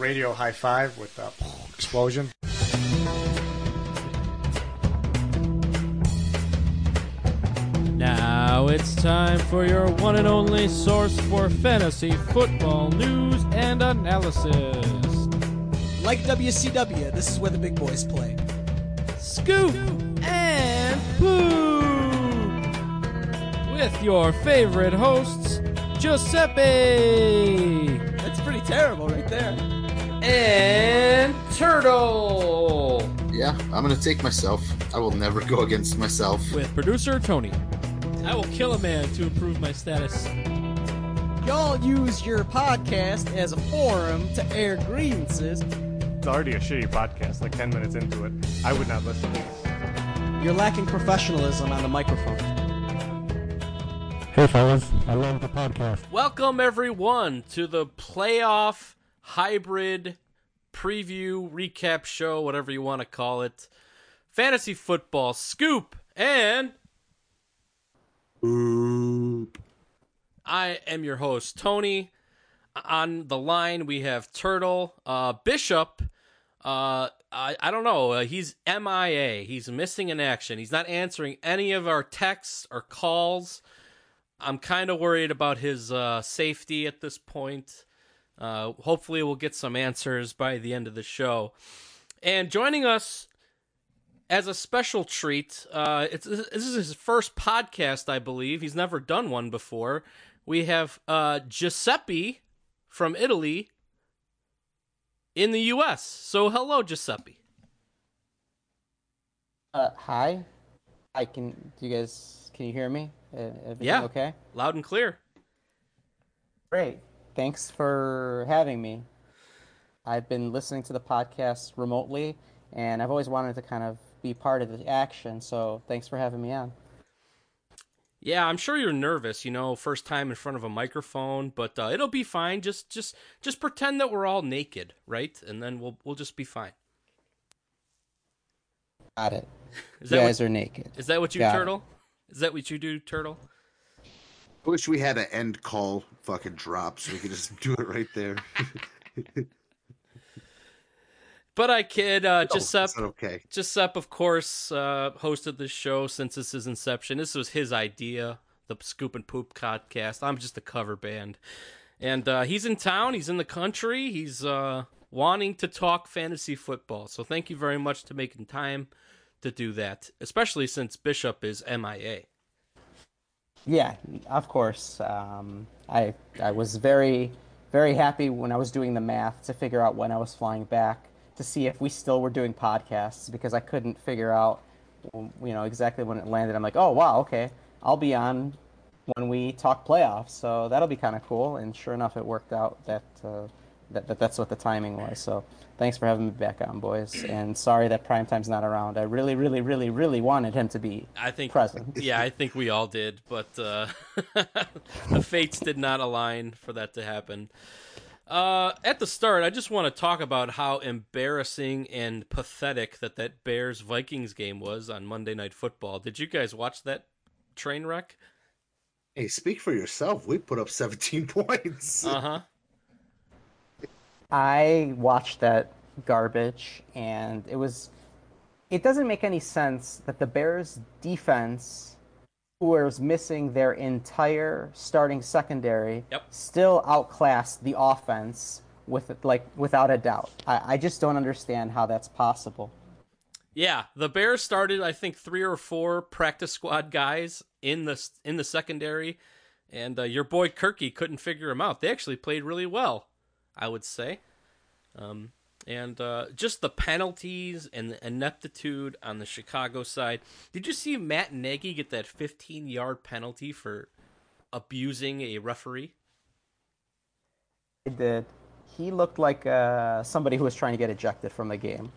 radio high five with the explosion. Now it's time for your one and only source for fantasy football news and analysis. Like WCW, this is where the big boys play. Scoop and Poop with your favorite hosts, Giuseppe That's pretty terrible right there. And Turtle Yeah, I'm gonna take myself. I will never go against myself. with producer Tony. I will kill a man to improve my status. Y'all use your podcast as a forum to air grievances. It's already a shitty podcast, like 10 minutes into it. I would not listen. To this. You're lacking professionalism on the microphone. Hey, fellas. I love the podcast. Welcome everyone to the playoff hybrid preview recap show, whatever you want to call it. Fantasy football scoop and I am your host Tony. On the line we have Turtle, uh, Bishop. Uh, I I don't know. Uh, he's MIA. He's missing in action. He's not answering any of our texts or calls. I'm kind of worried about his uh, safety at this point. Uh, hopefully, we'll get some answers by the end of the show. And joining us as a special treat, uh, it's this is his first podcast, I believe. He's never done one before. We have uh, Giuseppe from Italy in the U.S. So, hello, Giuseppe. Uh, hi. I can. Do you guys? Can you hear me? Everything Yeah. Okay. Loud and clear. Great. Thanks for having me. I've been listening to the podcast remotely, and I've always wanted to kind of be part of the action. So thanks for having me on. Yeah, I'm sure you're nervous, you know, first time in front of a microphone, but uh, it'll be fine. Just just just pretend that we're all naked, right? And then we'll we'll just be fine. Got it. Is you guys what, are naked. is that what you Got turtle? Is that what you do, turtle? Wish we had an end call fucking drop so we could just do it right there. But I kid. Uh, Oh, Giuseppe, okay? Giuseppe, of course, uh, hosted this show since its inception. This was his idea, the Scoop and Poop podcast. I'm just a cover band, and uh, he's in town. He's in the country. He's uh, wanting to talk fantasy football. So thank you very much to making time to do that, especially since Bishop is MIA. Yeah, of course. Um, I I was very very happy when I was doing the math to figure out when I was flying back to see if we still were doing podcasts because I couldn't figure out you know exactly when it landed. I'm like, oh wow, okay, I'll be on when we talk playoffs, so that'll be kind of cool. And sure enough, it worked out that, uh, that that that's what the timing was. So thanks for having me back on, boys. And sorry that Primetime's not around. I really, really, really, really wanted him to be I think present. Yeah, I think we all did, but uh, the fates did not align for that to happen. Uh, at the start, I just want to talk about how embarrassing and pathetic that that Bears Vikings game was on Monday Night Football. Did you guys watch that train wreck? Hey, speak for yourself. We put up 17 points. Uh huh. I watched that garbage, and it was. It doesn't make any sense that the Bears' defense, who was missing their entire starting secondary, Yep. still outclassed the offense with like without a doubt. I, I just don't understand how that's possible. Yeah, the Bears started, I think, three or four practice squad guys in the in the secondary, and uh, your boy Kirky couldn't figure them out. They actually played really well, I would say. Um, and uh, just the penalties and the ineptitude on the Chicago side. Did you see Matt Nagy get that 15 yard penalty for abusing a referee? He did. He looked like uh, somebody who was trying to get ejected from the game.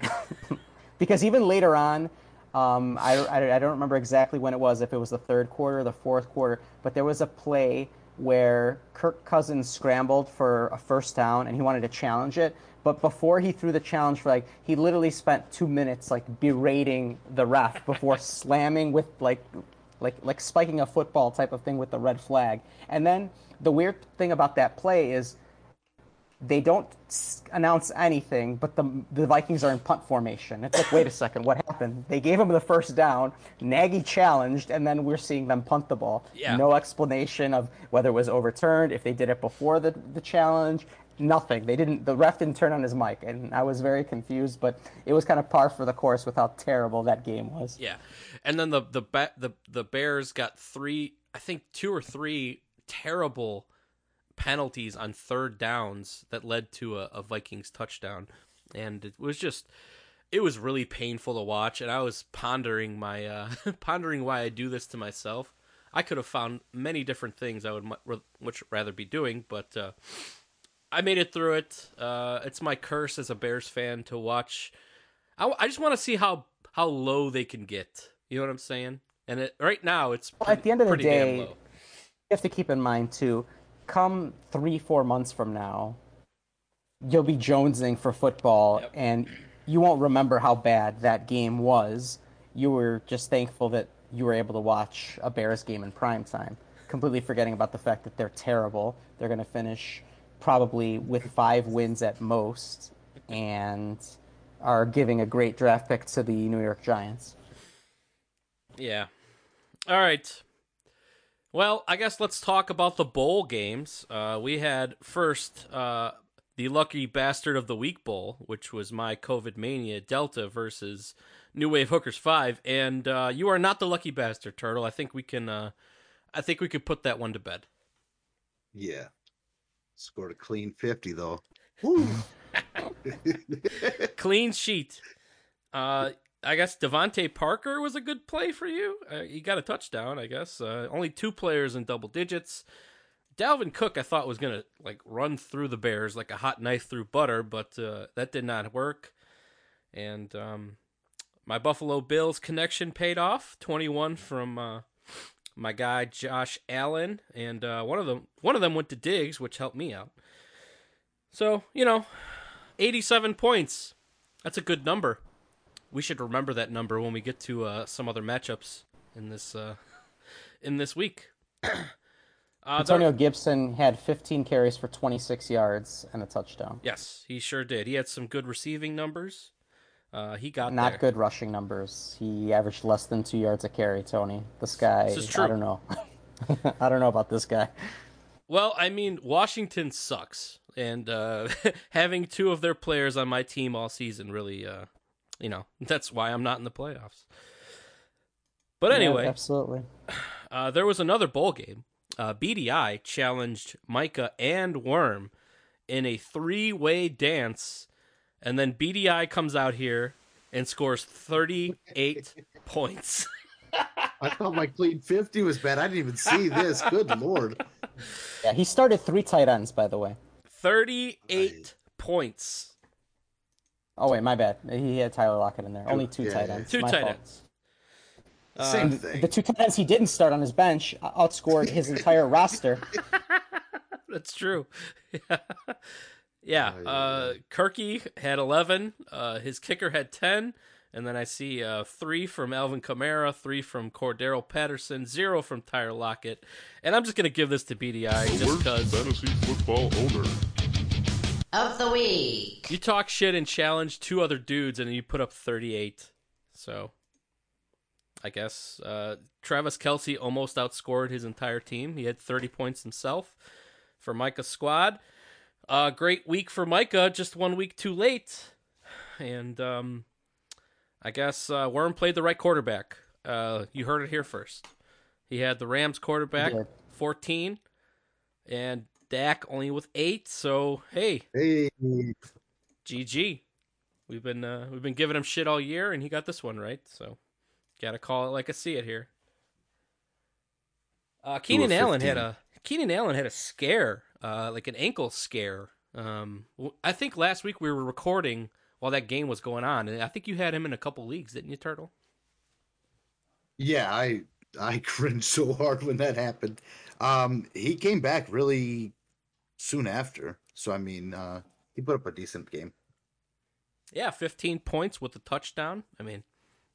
because even later on, um, I, I, I don't remember exactly when it was, if it was the third quarter or the fourth quarter, but there was a play where Kirk Cousins scrambled for a first down and he wanted to challenge it. But before he threw the challenge for like, he literally spent two minutes like berating the ref before slamming with like like like spiking a football type of thing with the red flag. And then the weird thing about that play is they don't announce anything, but the the Vikings are in punt formation. It's like, wait a second, what happened? They gave them the first down. Nagy challenged, and then we're seeing them punt the ball. Yeah. No explanation of whether it was overturned, if they did it before the the challenge. Nothing. They didn't. The ref didn't turn on his mic, and I was very confused. But it was kind of par for the course with how terrible that game was. Yeah, and then the the ba- the the Bears got three, I think two or three terrible penalties on third downs that led to a, a Vikings touchdown, and it was just it was really painful to watch. And I was pondering my uh, pondering why I do this to myself. I could have found many different things I would mu- much rather be doing, but uh, I made it through it. Uh, it's my curse as a Bears fan to watch. I, I just want to see how how low they can get. You know what I'm saying? And it, right now, it's Well, at the end of the pretty damn day, you have to keep in mind too. Come three, four months from now, you'll be jonesing for football, Yep. and you won't remember how bad that game was. You were just thankful that you were able to watch a Bears game in prime time, completely forgetting about the fact that they're terrible. They're going to finish probably with five wins at most, and are giving a great draft pick to the New York Giants. Yeah. All right. Well, I guess let's talk about the bowl games. Uh, we had first uh, the lucky bastard of the week bowl, which was my COVID mania Delta versus New Wave Hookers Five, and uh, you are not the lucky bastard, Turtle. I think we can. Uh, I think we could put that one to bed. Yeah. Scored a clean 50, though. Clean sheet. Uh, I guess DeVante Parker was a good play for you. Uh, he got a touchdown, I guess. Uh, only two players in double digits. Dalvin Cook, I thought was gonna like run through the Bears like a hot knife through butter, but uh, that did not work. And um, my Buffalo Bills connection paid off. Twenty-one from uh, my guy Josh Allen, and uh, one of them one of them went to Diggs, which helped me out. So you know, eighty-seven points. That's a good number. We should remember that number when we get to uh, some other matchups in this uh, in this week. uh, there- Antonio Gibson had 15 carries for 26 yards and a touchdown. yes, he sure did. He had some good receiving numbers. Uh, he got Not there. good rushing numbers. He averaged less than two yards a carry. Tony, this guy. This is true. I don't know. I don't know about this guy. Well, I mean, Washington sucks, and uh, having two of their players on my team all season really, uh, you know, that's why I'm not in the playoffs. But Yeah, anyway, absolutely. Uh, there was another bowl game. Uh, BDI challenged Micah and Worm in a three-way dance, and then BDI comes out here and scores 38 points. I thought my clean 50 was bad. I didn't even see this. Good lord. Yeah, he started three tight ends, by the way. 38 points. Oh wait, my bad. He had Tyler Lockett in there. Only two Yeah, tight ends. Two My tight fault. ends. Same thing. The two tight ends he didn't start on his bench outscored his entire roster. That's true. yeah. Uh, Kirky had 11. Uh, his kicker had 10. And then I see uh, three from Alvin Kamara, three from Cordero Patterson, zero from Tyler Lockett. And I'm just going to give this to BDI just Worst because fantasy football owner. Of the week. you talk shit and challenge two other dudes and you put up 38. So I guess uh, Travis Kelce almost outscored his entire team. He had 30 points himself for Micah's squad. Uh, great week for Micah, just one week too late. And um, I guess uh, Worm played the right quarterback. Uh, you heard it here first. He had the Rams quarterback, He did. 14, and Dak only with 8. So, hey, Hey, GG. We've been uh, we've been giving him shit all year, and he got this one right. So, gotta call it like I see it here. Uh, Keenan Allen had 15. a Keenan Allen had a scare, uh, like an ankle scare. Um, I think last week we were recording while that game was going on, and I think you had him in a couple leagues, didn't you, Turtle? yeah, I I cringed so hard when that happened. Um, he came back really soon after. So I mean, uh, he put up a decent game. Yeah, 15 points with a touchdown. I mean,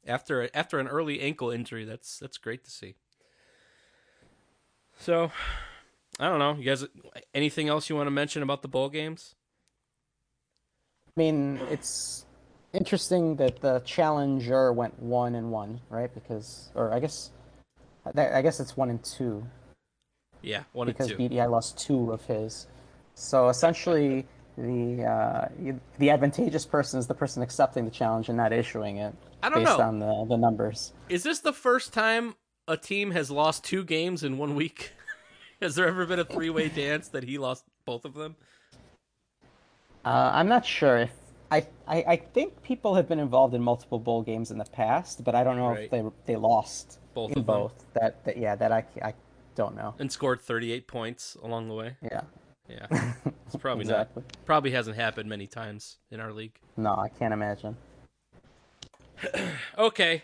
after after an early ankle injury, that's that's great to see. So, I don't know. You guys, anything else you want to mention about the bowl games? I mean, it's interesting that the challenger went one and one, right? Because, or I guess, I guess it's one and two Yeah, one because and two. BDI lost two of his. So essentially, the uh, the advantageous person is the person accepting the challenge and not issuing it I don't based know. on the the numbers. Is this the first time a team has lost two games in one week? Has there ever been a three-way dance that he lost both of them? Uh, I'm not sure if I, I I think people have been involved in multiple bowl games in the past, but I don't know Right. if they they lost Both in of them. both. That, that yeah, that I I don't know. And scored 38 points along the way. Yeah, Yeah, it's probably exactly. not. Probably hasn't happened many times in our league. No, I can't imagine. Okay,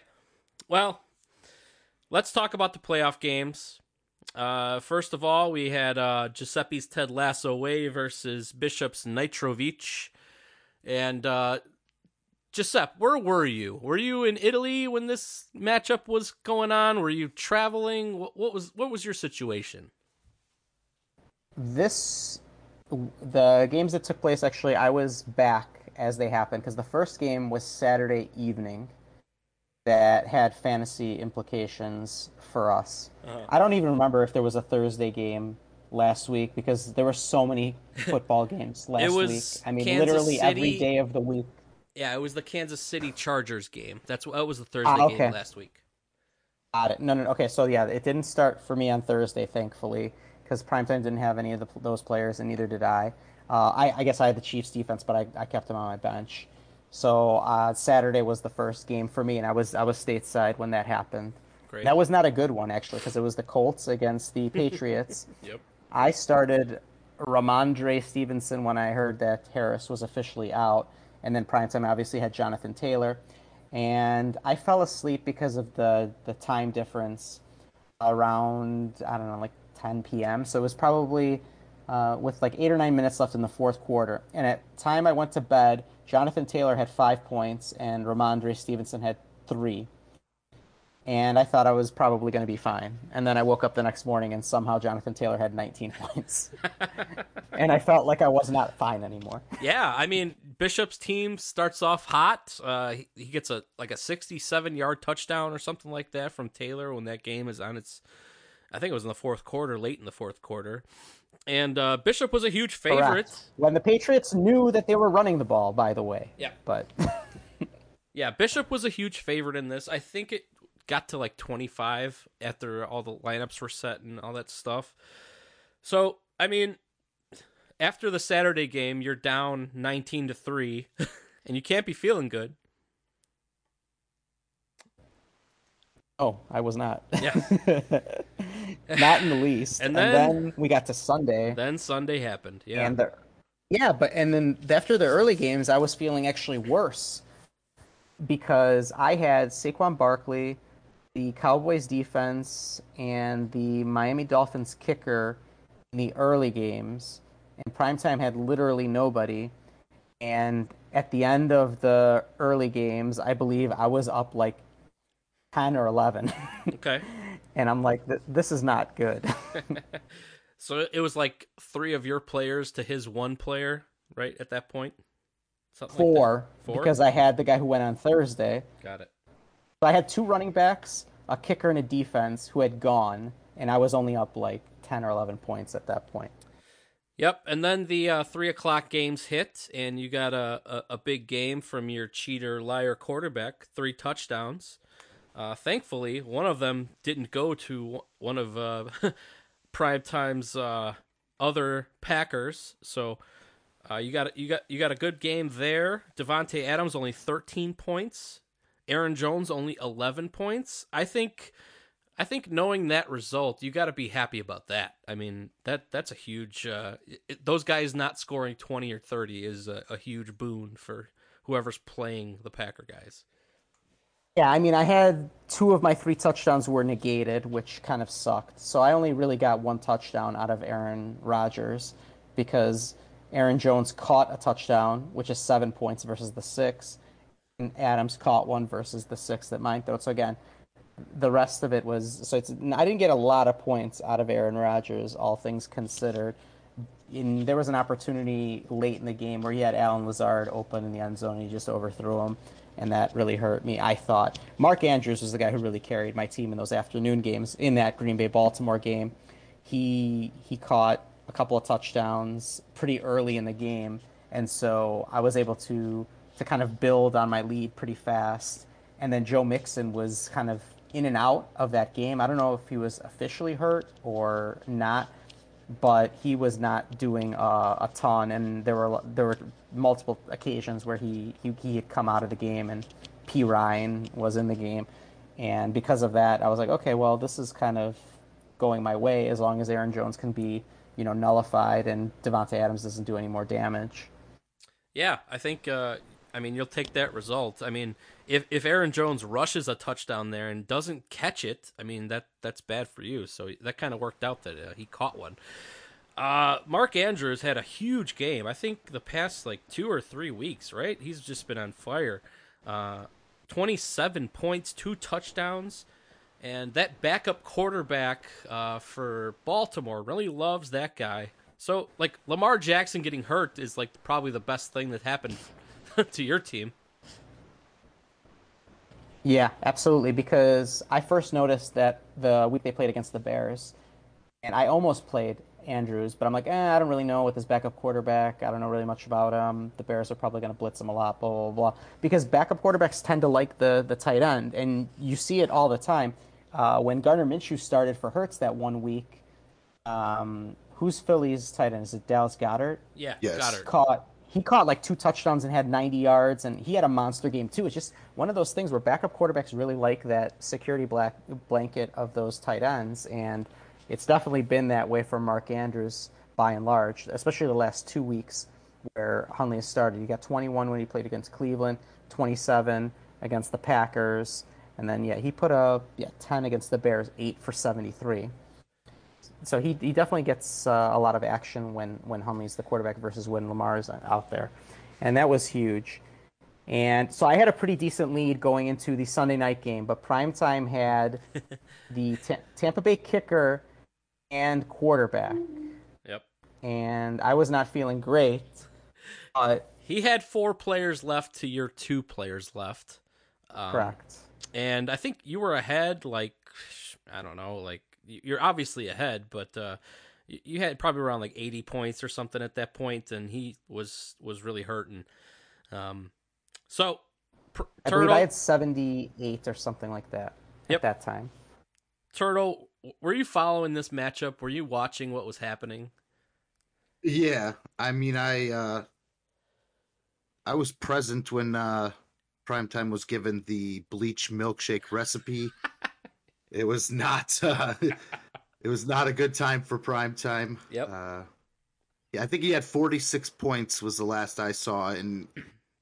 well, let's talk about the playoff games. Uh, first of all, we had uh, Giuseppe's Ted Lasso Way versus Bishop's Nitrovich. And uh, Giuseppe, where were you? Were you in Italy when this matchup was going on? Were you traveling? What, what was what was your situation? This, the games that took place actually, I was back as they happened because the first game was Saturday evening that had fantasy implications for us. Uh-huh. I don't even remember if there was a Thursday game last week because there were so many football games last was week. I mean, Kansas literally every City- day of the week. Yeah, it was the Kansas City Chargers game. That's that was the Thursday Ah, game last week. Got it. No, no. Okay, so yeah, it didn't start for me on Thursday, thankfully, because primetime didn't have any of the, those players, and neither did I. Uh, I. I guess I had the Chiefs defense, but I, I kept them on my bench. So uh, Saturday was the first game for me, and I was I was stateside when that happened. Great. That was not a good one actually, because it was the Colts against the Patriots. Yep. I started Rhamondre Stevenson when I heard that Harris was officially out, and then primetime obviously had Jonathan Taylor, and I fell asleep because of the the time difference around I don't know like 10 p.m. So it was probably uh, with like eight or nine minutes left in the fourth quarter, and at time I went to bed, Jonathan Taylor had five points and Rhamondre Stevenson had three and I thought I was probably going to be fine. And then I woke up the next morning and somehow Jonathan Taylor had 19 points. and I felt like I was not fine anymore. Yeah, I mean Bishop's team starts off hot. Uh, he, he gets a like a 67 yard touchdown or something like that from Taylor when that game is on its. I think it was in the fourth quarter, late in the fourth quarter, and uh, Bishop was a huge favorite. Correct. When the Patriots knew that they were running the ball, by the way. Yeah. But Yeah, Bishop was a huge favorite in this. I think it got to like 25 after all the lineups were set and all that stuff. So, I mean, after the Saturday game, you're down 19 to 3 and you can't be feeling good. oh, I was not. Yeah. not in the least. And And, then- then, we got to Sunday. then Sunday happened. Yeah. And the, yeah, but and then after the early games, I was feeling actually worse because I had Saquon Barkley, the Cowboys defense, and the Miami Dolphins kicker in the early games, and primetime had literally nobody. And at the end of the early games, I believe I was up like ten or eleven, okay. and I'm like, this is not good. So it was like 3 of your players to his one player, right? At that point. Something like that. Four, Four? because I had the guy who went on Thursday. Got it. So I had two running backs, a kicker, and a defense who had gone, and I was only up like ten or eleven points at that point. Yep, and then the uh, three o'clock games hit, and you got a, a, a big game from your cheater liar quarterback, three touchdowns. Uh, thankfully, one of them didn't go to one of uh, Primetime's uh, other Packers, so uh, you got you got you got a good game there. Davante Adams only thirteen points, Aaron Jones only eleven points. I think I think knowing that result, you got to be happy about that. I mean, that that's a huge. Uh, it, those guys not scoring twenty or thirty is a, a huge boon for whoever's playing the Packer guys. Yeah, I mean, I had two of my three touchdowns were negated, which kind of sucked. So I only really got one touchdown out of Aaron Rodgers because Aaron Jones caught a touchdown, which is seven points versus the six, and Adams caught one versus the six that mine. So again, the rest of it was so it's I didn't get a lot of points out of Aaron Rodgers, all things considered. in, there was an opportunity late in the game where he had Allen Lazard open in the end zone and he just overthrew him, and that really hurt me. I thought Mark Andrews was the guy who really carried my team in those afternoon games. In that Green Bay Baltimore game, he he caught a couple of touchdowns pretty early in the game, and so I was able to to kind of build on my lead pretty fast. And then Joe Mixon was kind of in and out of that game. I don't know if he was officially hurt or not, but he was not doing uh, a ton. And there were there were multiple occasions where he, he he had come out of the game, and Perine was in the game, and because of that, I was like, okay, well, this is kind of going my way as long as Aaron Jones can be you know nullified and Davante Adams doesn't do any more damage. Yeah, I think. Uh, I mean, you'll take that result. I mean, if if Aaron Jones rushes a touchdown there and doesn't catch it, I mean that that's bad for you. So that kind of worked out that uh, he caught one. Uh, Mark Andrews had a huge game. I think the past like two or three weeks, right? He's just been on fire. Uh, Twenty-seven points, two touchdowns, and that backup quarterback uh, for Baltimore really loves that guy. So, like Lamar Jackson getting hurt is like probably the best thing that happened to your team. Yeah, absolutely. Because I first noticed that the week they played against the Bears, and I almost played Andrews, but I'm like, eh, I don't really know with his backup quarterback. I don't know really much about him. The Bears are probably going to blitz him a lot, blah blah blah. Because backup quarterbacks tend to like the the tight end, and you see it all the time. Uh, when Gardner Minshew started for Hurts that one week, um, who's Philly's tight end? Is it Dallas Goedert? Yeah, Yes. Goedert. caught he caught like two touchdowns and had 90 yards and he had a monster game too. It's just one of those things where backup quarterbacks really like that security black blanket of those tight ends and it's definitely been that way for mark andrews by and large especially the last two weeks where huntley has started. He got 21 when he played against cleveland 27 against the packers and then yeah he put up yeah 10 against the bears 8 for 73 so he, he definitely gets uh, a lot of action when, when Huntley's the quarterback versus when Lamar's out there. And that was huge. And so I had a pretty decent lead going into the Sunday night game, but primetime had the Ta- Tampa Bay kicker and quarterback. Yep. And I was not feeling great. But He had four players left to your two players left. Um, correct. And I think you were ahead, like, I don't know, like, you're obviously ahead, but uh, you had probably around like 80 points or something at that point, and he was was really hurting. Um, so, pr- I believe I had 78 or something like that Yep. at that time. Turtle, were you following this matchup? Were you watching what was happening? Yeah, I mean, I uh, I was present when uh, Primetime was given the bleach milkshake recipe. it was not. Uh, it was not a good time for Primetime. Yep. Uh, yeah, I think he had 46 points was the last I saw, and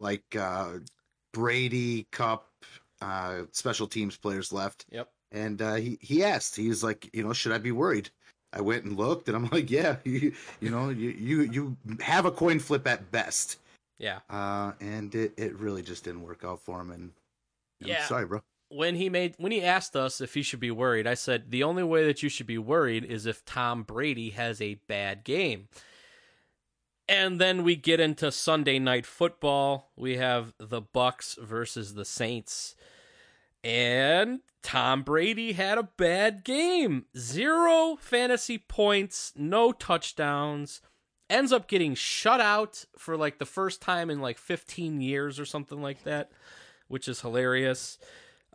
like uh, Brady, Kupp, uh, special teams players left. Yep. And uh, he he asked, he was like, you know, should I be worried? I went and looked, and I'm like, yeah, you, you know, you, you you have a coin flip at best, Yeah. uh, and it, it really just didn't work out for him. And I'm Yeah. sorry, bro. When he made when he asked us if he should be worried, I said the only way that you should be worried is if Tom Brady has a bad game. And then we get into Sunday night football. We have the Bucs versus the Saints. And Tom Brady had a bad game. Zero fantasy points, no touchdowns. Ends up getting shut out for like the first time in like 15 years or something like that, which is hilarious.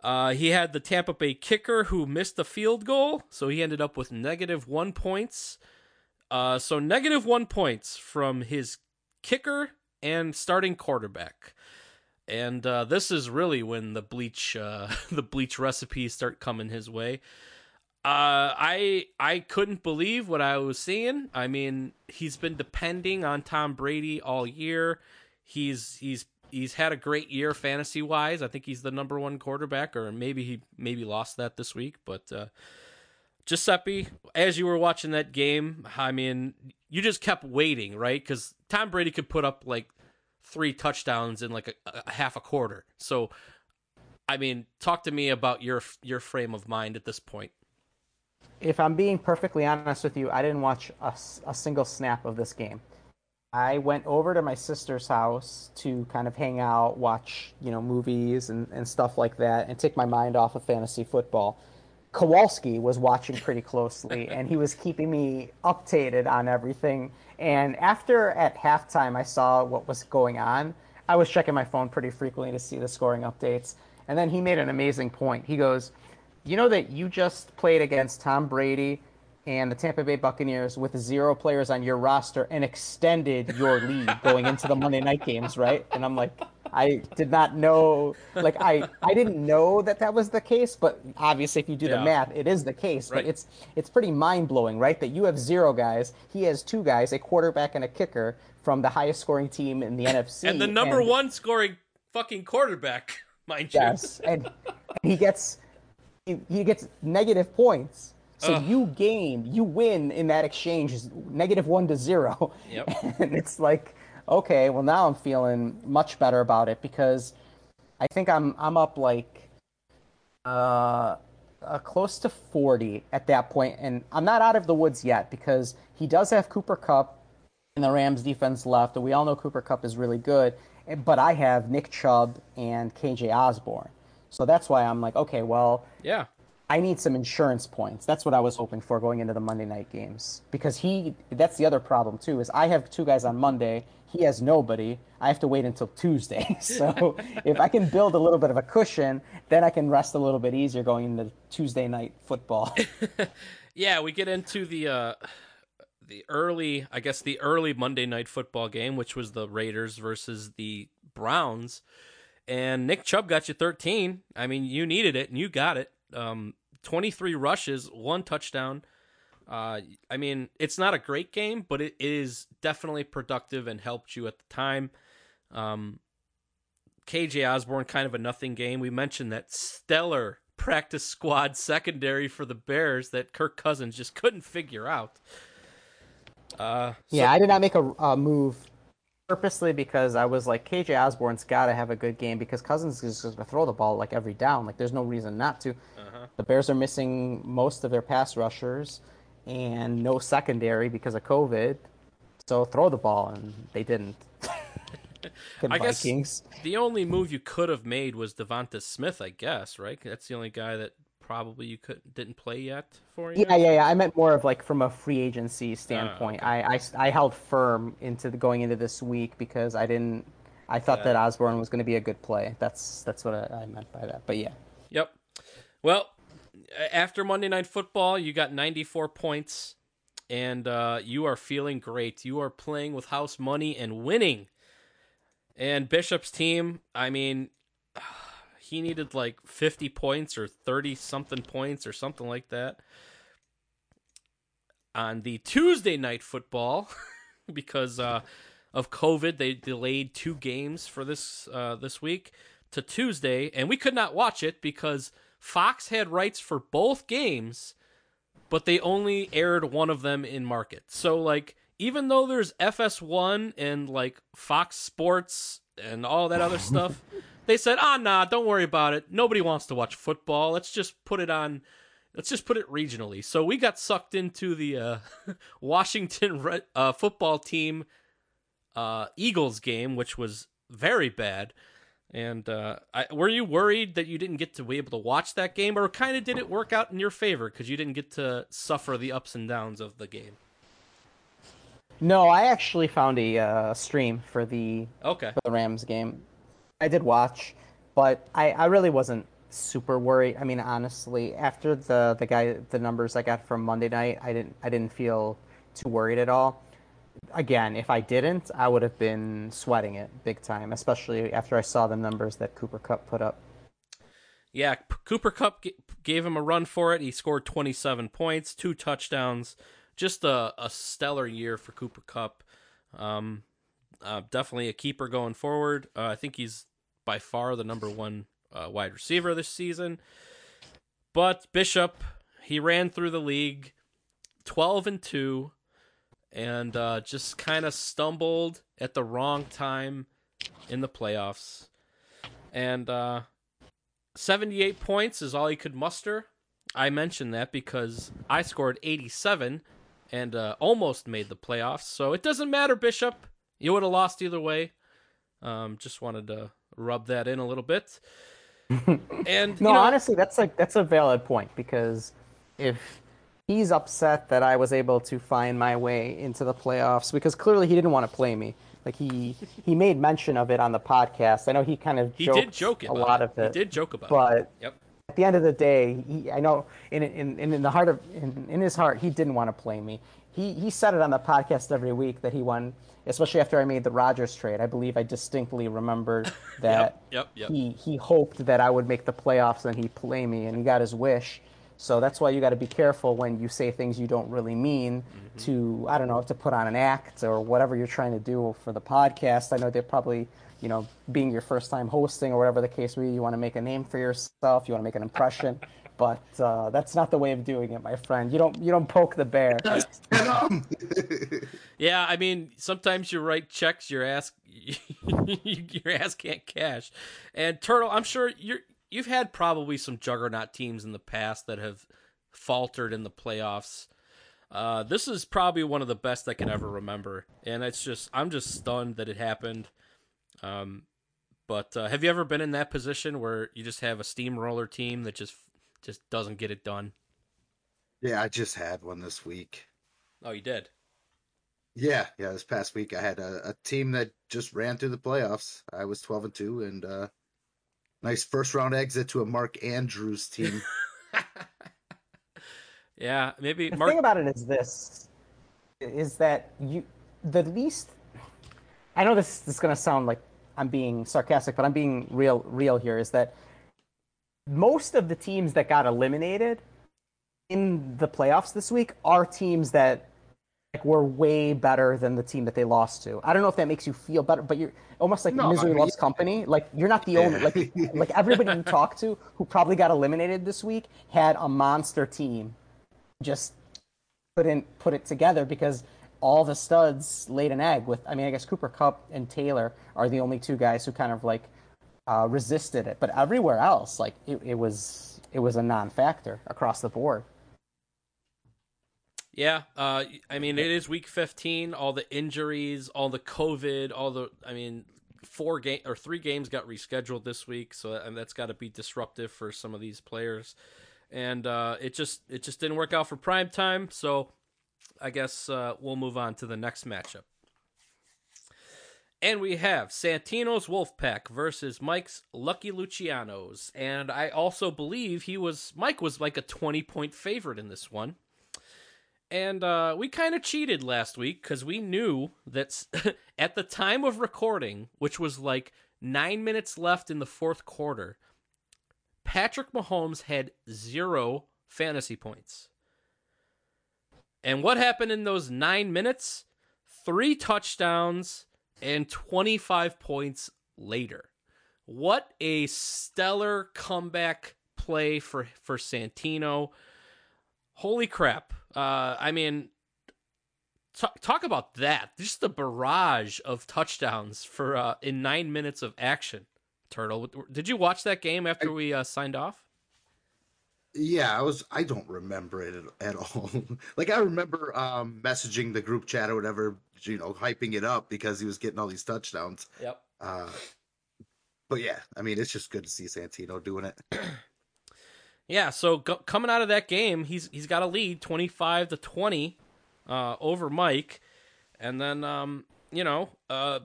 Uh, he had the Tampa Bay kicker who missed the field goal, so he ended up with negative one points. Uh, so negative one points from his kicker and starting quarterback. And uh, this is really when the bleach uh, the bleach recipes start coming his way. Uh, I I couldn't believe what I was seeing. I mean, he's been depending on Tom Brady all year. He's he's he's had a great year fantasy wise. I think he's the number one quarterback, or maybe he maybe lost that this week. But uh, Giuseppe, as you were watching that game, I mean, you just kept waiting, right? Because Tom Brady could put up like three touchdowns in like a, a half a quarter. So, I mean, talk to me about your your frame of mind at this point. if I'm being perfectly honest with you, I didn't watch a single snap of this game. I went over to my sister's house to kind of hang out, watch, you know, movies and, and stuff like that, and take my mind off of fantasy football. Kowalski was watching pretty closely, and he was keeping me updated on everything. And after at halftime, I saw what was going on. I was checking my phone pretty frequently to see the scoring updates. And then he made an amazing point. He goes, You know that you just played against Tom Brady and the Tampa Bay Buccaneers with zero players on your roster and extended your lead going into the Monday night games, right? And I'm like, I did not know, like I, I didn't know that that was the case, but obviously if you do Yeah. the math, it is the case. Right. But it's it's pretty mind blowing, right? That you have zero guys, he has two guys, a quarterback and a kicker from the highest scoring team in the NFC, and the number and- one scoring fucking quarterback, mind you. Yes, and, and he gets he, he gets negative points. So Ugh. you gain, you win in that exchange is negative one to zero. Yep. And it's like, okay, well now I'm feeling much better about it because I think I'm I'm up like uh, uh close to 40 at that point and I'm not out of the woods yet because he does have Cooper Kupp and the Rams defense left, and we all know Cooper Kupp is really good. But I have Nick Chubb and KJ Osborn, so that's why I'm like, okay, well, Yeah. I need some insurance points. That's what I was hoping for going into the Monday night games because he. That's the other problem too is I have two guys on Monday. He has nobody. I have to wait until Tuesday. So if I can build a little bit of a cushion, then I can rest a little bit easier going into Tuesday night football. Yeah, we get into the uh the early, I guess the early Monday night football game, which was the Raiders versus the Browns. And Nick Chubb got you 13. I mean, you needed it and you got it. Um 23 rushes, one touchdown. Uh I mean, it's not a great game, but it is definitely productive and helped you at the time. Um KJ Osborn kind of a nothing game. We mentioned that stellar practice squad secondary for the Bears that Kirk Cousins just couldn't figure out. Uh, so- Yeah, I did not make a, a move purposely because I was like, KJ Osborn's got to have a good game because Cousins is going to throw the ball like every down. Like, there's no reason not to. Uh-huh. The Bears are missing most of their pass rushers and no secondary because of COVID. So throw the ball, and they didn't. I guess the only move you could have made was Devonta Smith, I guess, right? That's the only guy that probably you could didn't play yet for you. Yeah, yeah, yeah. I meant more of like from a free agency standpoint. Ah, I, I, I held firm into the, going into this week because I didn't. I thought that Osborn was going to be a good play. That's that's what I, I meant by that. But yeah, Yep. Well, after Monday Night Football, you got 94 points, and uh, you are feeling great. You are playing with house money and winning. And Bishop's team, I mean, he needed like 50 points or 30 something points or something like that. On the Tuesday Night Football, because uh, of COVID, they delayed two games for this uh, this week to Tuesday, and we could not watch it because Fox had rights for both games, but they only aired one of them in market. So like even though there's FS1 and like Fox Sports and all that other stuff, they said, "Ah, nah, don't worry about it. Nobody wants to watch football. Let's just put it on let's just put it regionally." So we got sucked into the uh, Washington Red, uh, football team uh, Eagles game, which was very bad. And uh, I, were you worried that you didn't get to be able to watch that game, or kind of did it work out in your favor because you didn't get to suffer the ups and downs of the game? no, I actually found a uh, stream for the Okay, for the Rams game. I did watch, but I, I really wasn't super worried. I mean, honestly, after the the guy the numbers I got from Monday night, I didn't I didn't feel too worried at all. Again, if I didn't, I would have been sweating it big time, especially after I saw the numbers that Cooper Kupp put up. yeah, Cooper Kupp g- gave him a run for it. He scored 27 points, two touchdowns, just a, a stellar year for Cooper Kupp. Um, uh, definitely a keeper going forward. Uh, I think he's by far the number one uh, wide receiver this season. But Bishop, he ran through the league, twelve and two, and uh, just kind of stumbled at the wrong time in the playoffs. And uh, seventy-eight points is all he could muster I mentioned that because I scored 87 and uh, almost made the playoffs. So it doesn't matter, Bishop. You would have lost either way. Um, just wanted to rub that in a little bit. and No, you know, honestly, that's like that's a valid point because if he's upset that I was able to find my way into the playoffs because clearly he didn't want to play me. Like he he made mention of it on the podcast. I know he kind of he did joke a lot it. of it. He did joke about but it. Yep. at the end of the day, he, I know in, in in in the heart of in, in his heart, he didn't want to play me. He he said it on the podcast every week that he won, especially after I made the Rodgers trade. I believe I distinctly remembered that yep, yep. he he hoped that I would make the playoffs and he'd play me, and he got his wish. So that's why you got to be careful when you say things you don't really mean Mm-hmm. to I don't know to put on an act or whatever you're trying to do for the podcast. I know they're probably you know being your first time hosting or whatever the case may be. You want to make a name for yourself. You want to make an impression. But uh, that's not the way of doing it, my friend. You don't you don't poke the bear. Um, Yeah, I mean, sometimes you write checks your ass your ass can't cash. And Turtle, I'm sure you're you've had probably some juggernaut teams in the past that have faltered in the playoffs. Uh, this is probably one of the best I can ever remember, and it's just I'm just stunned that it happened. Um, but uh, have you ever been in that position where you just have a steamroller team that just just doesn't get it done? yeah, I just had one this week. Oh, you did. Yeah, yeah. This past week, I had a, a team that just ran through the playoffs. I was twelve and two, and uh, nice first round exit to a Mark Andrews team. Yeah, maybe The Mark. thing about it is this: is that you the least. I know this, this is going to sound like I'm being sarcastic, but I'm being real real here. Is that most of the teams that got eliminated in the playoffs this week are teams that like, were way better than the team that they lost to. I don't know if that makes you feel better, but you're almost like No, misery I mean, loves company. Like you're not the only like like everybody you talk to who probably got eliminated this week had a monster team just couldn't put it together because all the studs laid an egg with I mean I guess Cooper Kupp and Taylor are the only two guys who kind of like uh, resisted it but everywhere else like it, it was it was a non-factor across the board Yeah, uh, I mean, it is week 15. All the injuries, all the COVID, all the, I mean, four game or three games got rescheduled this week, so and that's got to be disruptive for some of these players. And uh, it just it just didn't work out for prime time. So I guess uh, we'll move on to the next matchup. And we have Santino's Wolfpack versus Mike's Lucky Lucianos. And I also believe he was Mike was like a 20 point favorite in this one. And uh, we kind of cheated last week because we knew that at the time of recording, which was like nine minutes left in the fourth quarter, Patrick Mahomes had zero fantasy points. And what happened in those nine minutes? Three touchdowns and 25 points later. What a stellar comeback play for, for Santino. Holy crap. Uh, I mean, talk, talk about that. Just the barrage of touchdowns for uh, in nine minutes of action. Turtle, did you watch that game after we uh, signed off? Yeah, I was. I don't remember it at, at all. like I remember um, messaging the group chat or whatever, you know, hyping it up because he was getting all these touchdowns. Yep. Uh, but yeah, I mean, it's just good to see Santino doing it. Yeah, so go, coming out of that game, he's he's got a lead, twenty five to twenty, uh, over Mike, and then um, you know, uh,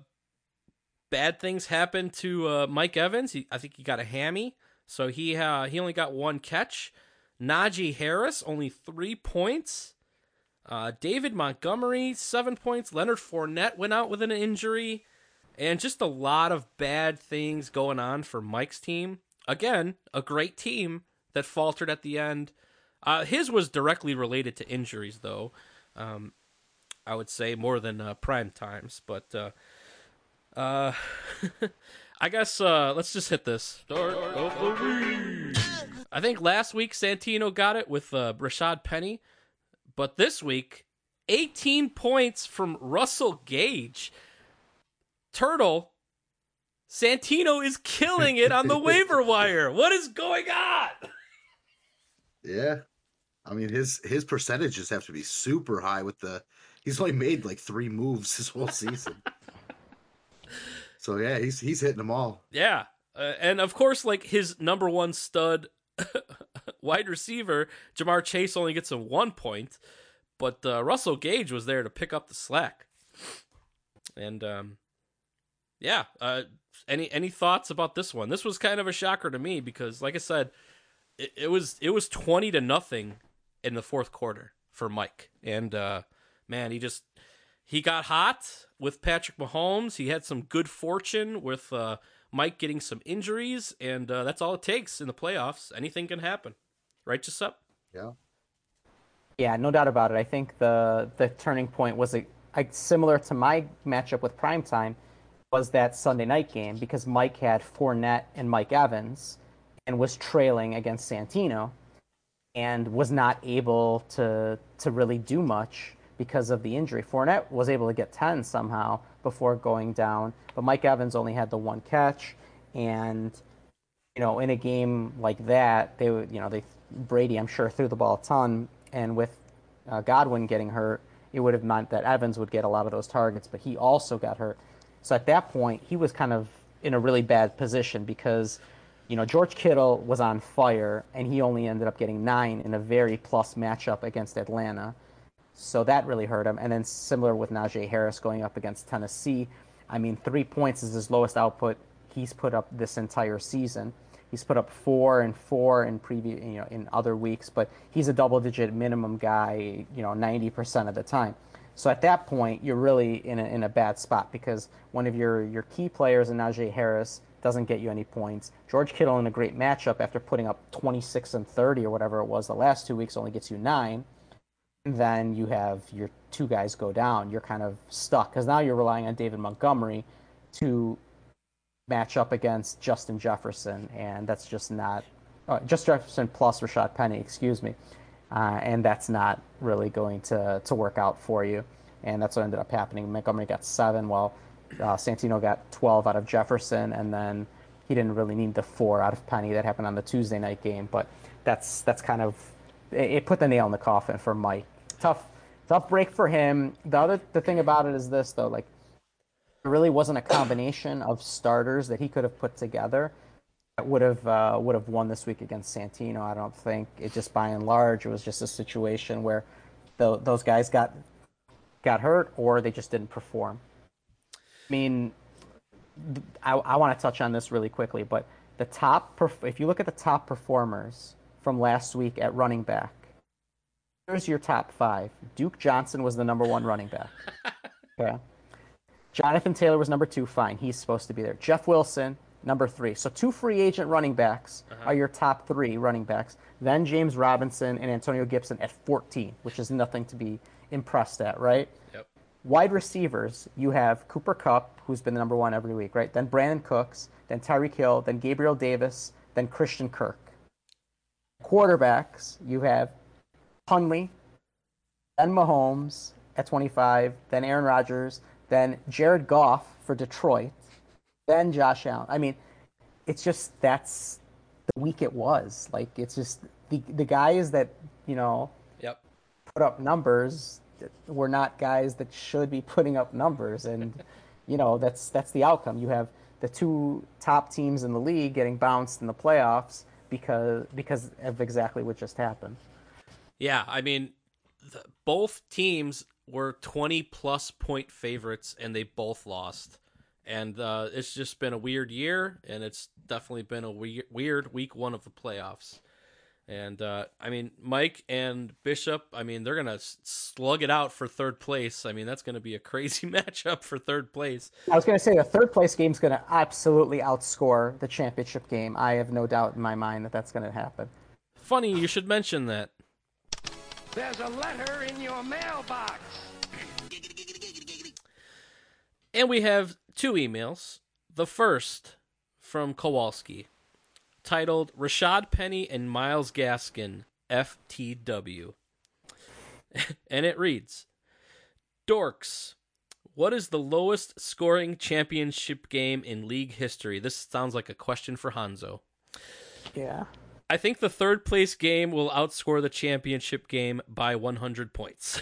bad things happened to uh, Mike Evans. He, I think he got a hammy, so he uh, he only got one catch. Najee Harris only three points. Uh, David Montgomery seven points. Leonard Fournette went out with an injury, and just a lot of bad things going on for Mike's team. Again, a great team that faltered at the end. Uh, his was directly related to injuries, though. Um, I would say more than uh, prime times, but uh, uh, I guess uh, let's just hit this. Start of the week. I think last week Santino got it with uh, Rashaad Penny, but this week, 18 points from Russell Gage. Turtle, Santino is killing it on the waiver wire. What is going on? Yeah. I mean his his percentages have to be super high with the he's only made like three moves this whole season. so yeah, he's he's hitting them all. Yeah. Uh, and of course, like his number one stud wide receiver, Ja'Marr Chase, only gets him one point, but uh, Russell Gage was there to pick up the slack. And um, yeah, uh, any any thoughts about this one? This was kind of a shocker to me because, like I said, it, it was it was twenty to nothing in the fourth quarter for Mike, and uh, man, he just he got hot with Patrick Mahomes. He had some good fortune with uh, Mike getting some injuries, and uh, that's all it takes in the playoffs. Anything can happen, right, Giuseppe? Yeah. Yeah, no doubt about it. I think the the turning point was a, a, similar to my matchup with Primetime was that Sunday night game because Mike had Fournette and Mike Evans and was trailing against Santino and was not able to to really do much because of the injury. Fournette was able to get 10 somehow before going down, but Mike Evans only had the one catch and you know, in a game like that, they would, you know, they Brady, I'm sure, threw the ball a ton, and with uh, Godwin getting hurt, it would have meant that Evans would get a lot of those targets, but he also got hurt. So at that point, he was kind of in a really bad position because, you know, George Kittle was on fire, and he only ended up getting nine in a very plus matchup against Atlanta. So that really hurt him. And then similar with Najee Harris going up against Tennessee. I mean, three points is his lowest output he's put up this entire season. He's put up four and four in previous, you know, in other weeks, but he's a double-digit minimum guy, you know, 90% of the time. So at that point, you're really in a, in a bad spot because one of your, your key players in Najee Harris doesn't get you any points. George Kittle in a great matchup after putting up 26 and 30 or whatever it was the last two weeks only gets you nine. Then you have your two guys go down. You're kind of stuck because now you're relying on David Montgomery to match up against Justin Jefferson, and that's just not uh, just Jefferson plus Rashaad Penny, excuse me, uh, and that's not really going to to work out for you, and that's what ended up happening. Montgomery got seven, while uh, Santino got 12 out of Jefferson, and then he didn't really need the four out of Penny that happened on the Tuesday night game, but that's that's kind of it put the nail in the coffin for Mike. Tough tough break for him. The other the thing about it is this though, like there really wasn't a combination of starters that he could have put together that would have uh, would have won this week against Santino. I don't think it just by and large it was just a situation where the, those guys got got hurt or they just didn't perform. I mean, I, I want to touch on this really quickly, but the top if you look at the top performers from last week at running back, here's your top five. Duke Johnson was the number one running back. Okay. Jonathan Taylor was number two. Fine, he's supposed to be there. Jeff Wilson, number three. So two free agent running backs Uh-huh. are your top three running backs. Then James Robinson and Antonio Gibson at 14, which is nothing to be impressed at, right? Yep. Wide receivers, you have Cooper Kupp, who's been the number one every week, right? Then Brandin Cooks, then Tyreek Hill, then Gabriel Davis, then Christian Kirk. Quarterbacks, you have Huntley, then Mahomes at 25, then Aaron Rodgers, then Jared Goff for Detroit, then Josh Allen. I mean, it's just that's the week it was. Like it's just the the guys that you know Yep. put up numbers were not guys that should be putting up numbers, and you know that's that's the outcome. You have the two top teams in the league getting bounced in the playoffs because because of exactly what just happened. Yeah, I mean, the, both teams were 20 plus point favorites and they both lost. And uh, it's just been a weird year, and it's definitely been a weird, weird week one of the playoffs. And uh, I mean, Mike and Bishop, I mean, they're gonna slug it out for third place. I mean, that's gonna be a crazy matchup for third place. I was going to say the third place game is going to absolutely outscore the championship game. I have no doubt in my mind that that's going to happen. Funny, you should mention that. There's a letter in your mailbox. And we have two emails. The first from Kowalski, titled Rashaad Penny and Myles Gaskin, FTW. and it reads Dorks, what is the lowest scoring championship game in league history? This sounds like a question for Hanzo. Yeah. I think the third place game will outscore the championship game by 100 points.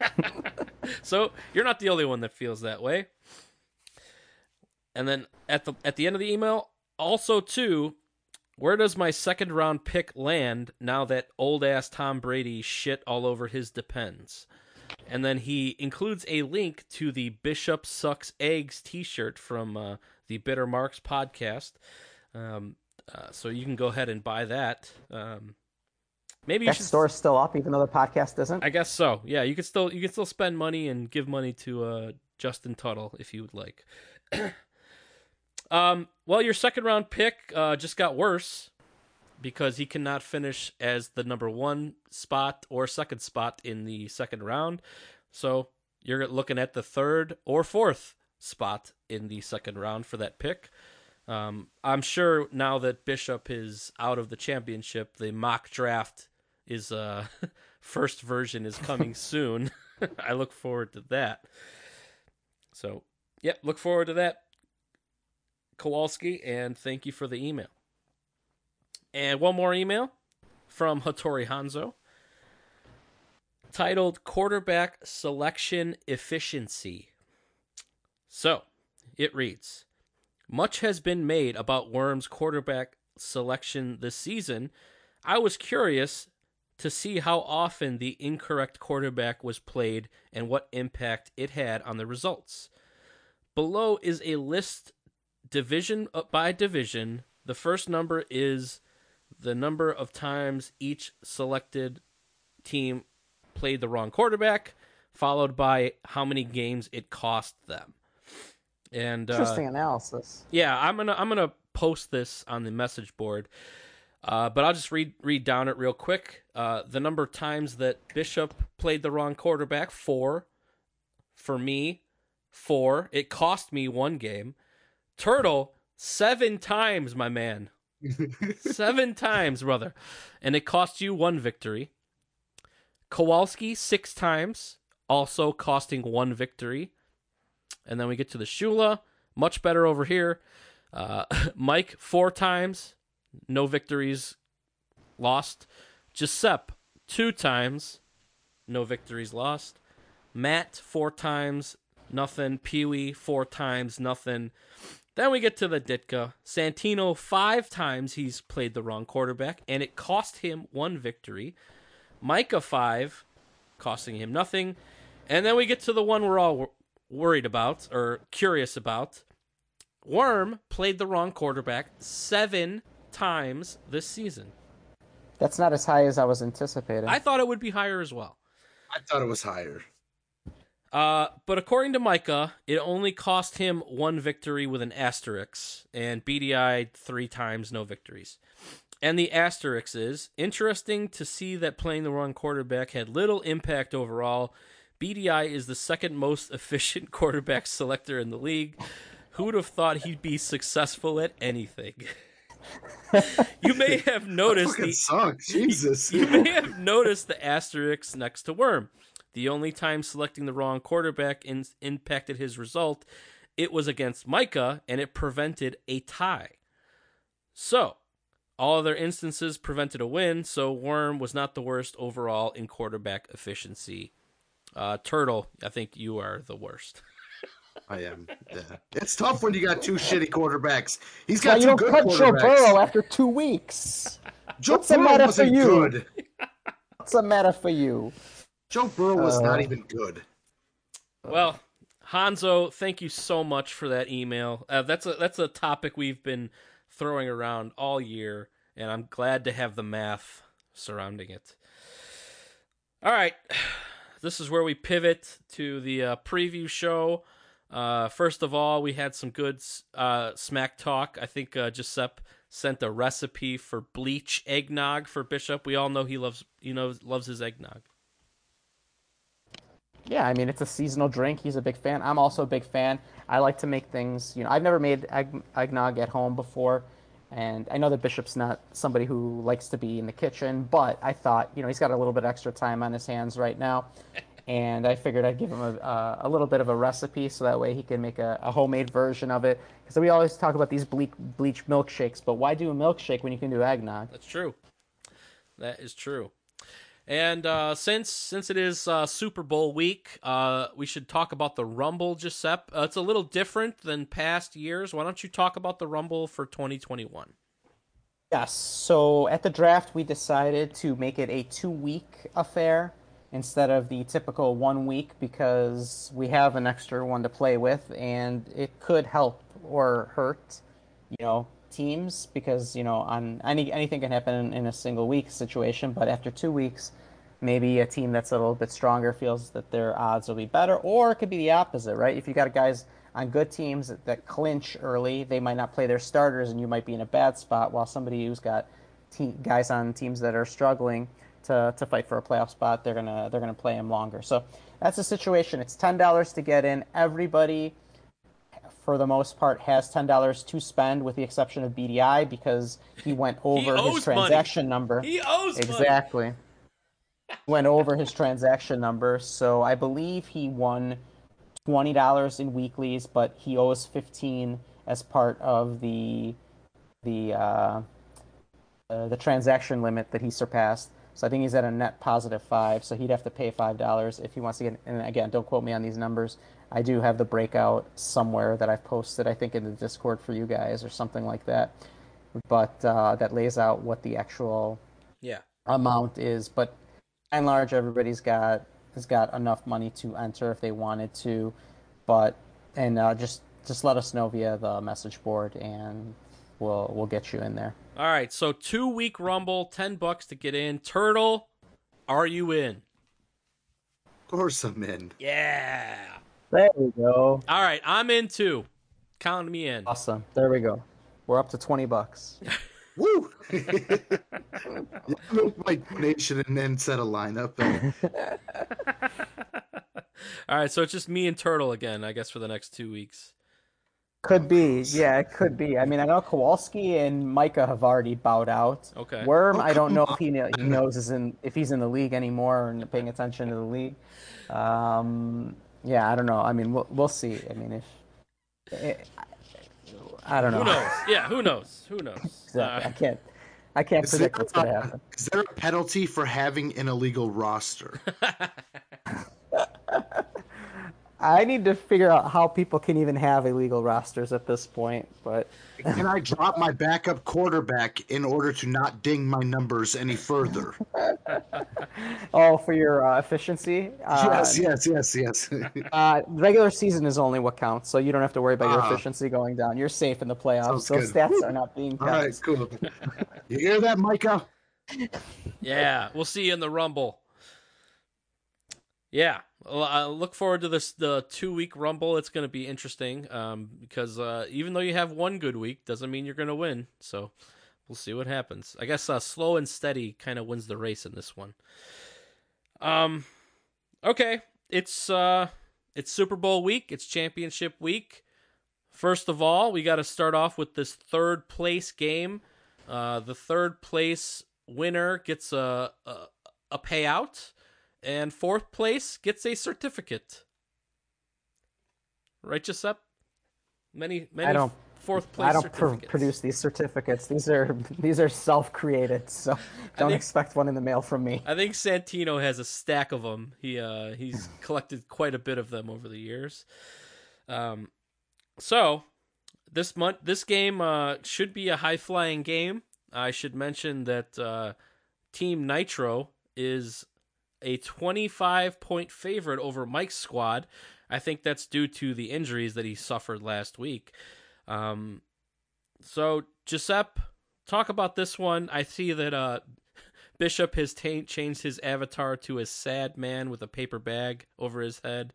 so you're not the only one that feels that way. And then at the at the end of the email, also too, where does my second round pick land now that old ass Tom Brady shit all over his depends? And then he includes a link to the Bishop Sucks Eggs T-shirt from uh, the Bitter Marks podcast. Um, uh, so you can go ahead and buy that. Um, maybe That should. store's still up, even though the podcast isn't. I guess so. Yeah, you can still you can still spend money and give money to uh, Justin Tuttle if you would like. um, well, your second round pick uh, just got worse because he cannot finish as the number one spot or second spot in the second round. So you're looking at the third or fourth spot in the second round for that pick. Um, I'm sure now that Bishop is out of the championship, the mock draft is uh first version is coming soon. I look forward to that. So, yep, look forward to that, Kowalski, and thank you for the email. And one more email from Hattori Hanzo titled Quarterback Selection Efficiency. So, it reads Much has been made about Worm's quarterback selection this season. I was curious to see how often the incorrect quarterback was played and what impact it had on the results. Below is a list division uh, by division. The first number is the number of times each selected team played the wrong quarterback, followed by how many games it cost them. And uh, Interesting analysis. yeah, I'm gonna I'm gonna post this on the message board. Uh, but I'll just read read down it real quick. Uh, the number of times that Bishop played the wrong quarterback, four. For me, four. It cost me one game. Turtle, seven times, my man. seven times, brother. And it cost you one victory. Kowalski, six times, also costing one victory. And then we get to the Shula, much better over here. Uh, Mike, four times, no victories lost. Giuseppe, two times, no victories lost. Matt, four times, nothing. Pee Wee, four times, nothing. Then we get to the Ditka. Santino, five times he's played the wrong quarterback, and it cost him one victory. Micah, five, costing him nothing. And then we get to the one we're all worried about or curious about. Worm played the wrong quarterback seven times this season. That's not as high as I was anticipating. I thought it would be higher as well. I thought it was higher. Uh, but according to Micah, it only cost him one victory with an asterisk, and BDI three times no victories. And the asterisk is interesting to see that playing the wrong quarterback had little impact overall. BDI is the second most efficient quarterback selector in the league. Who would have thought he'd be successful at anything? you may have noticed the sucks. Jesus. you may have noticed the asterisk next to Worm. The only time selecting the wrong quarterback in- impacted his result, it was against Micah, and it prevented a tie. So, all other instances prevented a win, so Worm was not the worst overall in quarterback efficiency. Uh, Turtle, I think you are the worst. I am. Yeah. It's tough when you got two shitty quarterbacks. He's got you two don't good cut Joe quarterbacks. Burrow after two weeks? Joe What's the Burrow matter wasn't you? good. What's the matter for you? Joe Burrow was Uh, not even good. Well, Hanzo, thank you so much for that email. Uh, that's a that's a topic we've been throwing around all year, and I'm glad to have the math surrounding it. All right, this is where we pivot to the uh, preview show. Uh, first of all, we had some good uh, smack talk. I think uh, Giuseppe sent a recipe for bleach eggnog for Bishop. We all know he loves you know loves his eggnog. Yeah, I mean it's a seasonal drink. He's a big fan. I'm also a big fan. I like to make things. You know, I've never made egg, eggnog at home before, and I know that Bishop's not somebody who likes to be in the kitchen. But I thought, you know, he's got a little bit extra time on his hands right now, and I figured I'd give him a, uh, a little bit of a recipe so that way he can make a, a homemade version of it. Because we always talk about these bleak, bleach milkshakes, but why do a milkshake when you can do eggnog? That's true. That is true. And uh, since since it is uh, Super Bowl week, uh, we should talk about the Rumble, Giuseppe. Uh, it's a little different than past years. Why don't you talk about the Rumble for 2021? Yes. So at the draft, we decided to make it a two-week affair instead of the typical one week because we have an extra one to play with, and it could help or hurt, you know, teams because you know on any anything can happen in, in a single week situation. But after two weeks, maybe a team that's a little bit stronger feels that their odds will be better, or it could be the opposite, right? If you got guys on good teams that, that clinch early, they might not play their starters, and you might be in a bad spot. While somebody who's got te- guys on teams that are struggling to, to fight for a playoff spot, they're gonna they're gonna play him longer. So that's the situation. It's ten dollars to get in. Everybody, for the most part, has ten dollars to spend, with the exception of BDI because he went over owes his money. transaction number. He owes money. exactly. went over his transaction number, so I believe he won twenty dollars in weeklies, but he owes fifteen as part of the the uh, uh, the transaction limit that he surpassed. So I think he's at a net positive five. So he'd have to pay five dollars if he wants to get. And again, don't quote me on these numbers. I do have the breakout somewhere that I've posted. I think in the Discord for you guys or something like that. But uh, that lays out what the actual Yeah. amount is. But by and large, everybody's got has got enough money to enter if they wanted to. But and uh, just just let us know via the message board, and we'll we'll get you in there. All right. So two week Rumble, ten bucks to get in. Turtle, are you in? Of course I'm in. Yeah. There we go. All right. I'm in too. Count me in. Awesome. There we go. We're up to twenty bucks. Woo! Make my donation and then set a lineup. All right. So it's just me and Turtle again, I guess, for the next two weeks. Could be, yeah, it could be. I mean, I know Kowalski and Micah have already bowed out. Okay. Worm, Oh, I don't come know if he, kn- he knows is in if he's in the league anymore and paying attention to the league. Um, yeah, I don't know. I mean, we'll we'll see. I mean, if eh, I don't know. Who knows? Yeah. Who knows? Who knows? Exactly. Uh, I can't. I can't predict what's gonna happen. is there a penalty for having an illegal roster? I need to figure out how people can even have illegal rosters at this point. But Can I drop my backup quarterback in order to not ding my numbers any further? oh, for your uh, efficiency, uh, yes, yes, yes, yes. Uh, regular season is only what counts, so you don't have to worry about your Ah. efficiency going down. You're safe in the playoffs. Sounds Those good. stats are not being All counted. right, cool. You hear that, Micah? Yeah, we'll see you in the Rumble. Yeah, well, I look forward to this the two week Rumble. It's going to be interesting um, because uh, even though you have one good week, doesn't mean you're going to win. So we'll see what happens. I guess uh, slow and steady kind of wins the race in this one. Um, okay, it's uh, it's Super Bowl week. It's championship week. First of all, we got to start off with this third place game. Uh, the third place winner gets a, a a payout, and fourth place gets a certificate. Right, Giuseppe? Many many I don't- fourth place I don't pr- produce these certificates. These are these are self-created, so don't think- expect one in the mail from me. I think Santino has a stack of them. He uh he's collected quite a bit of them over the years. Um, so this month, this game uh should be a high flying game. I should mention that uh, Team Nitro is a 25 point favorite over Mike's squad. I think that's due to the injuries that he suffered last week. Um, so Giuseppe, talk about this one. I see that uh, Bishop has ta- changed his avatar to a sad man with a paper bag over his head.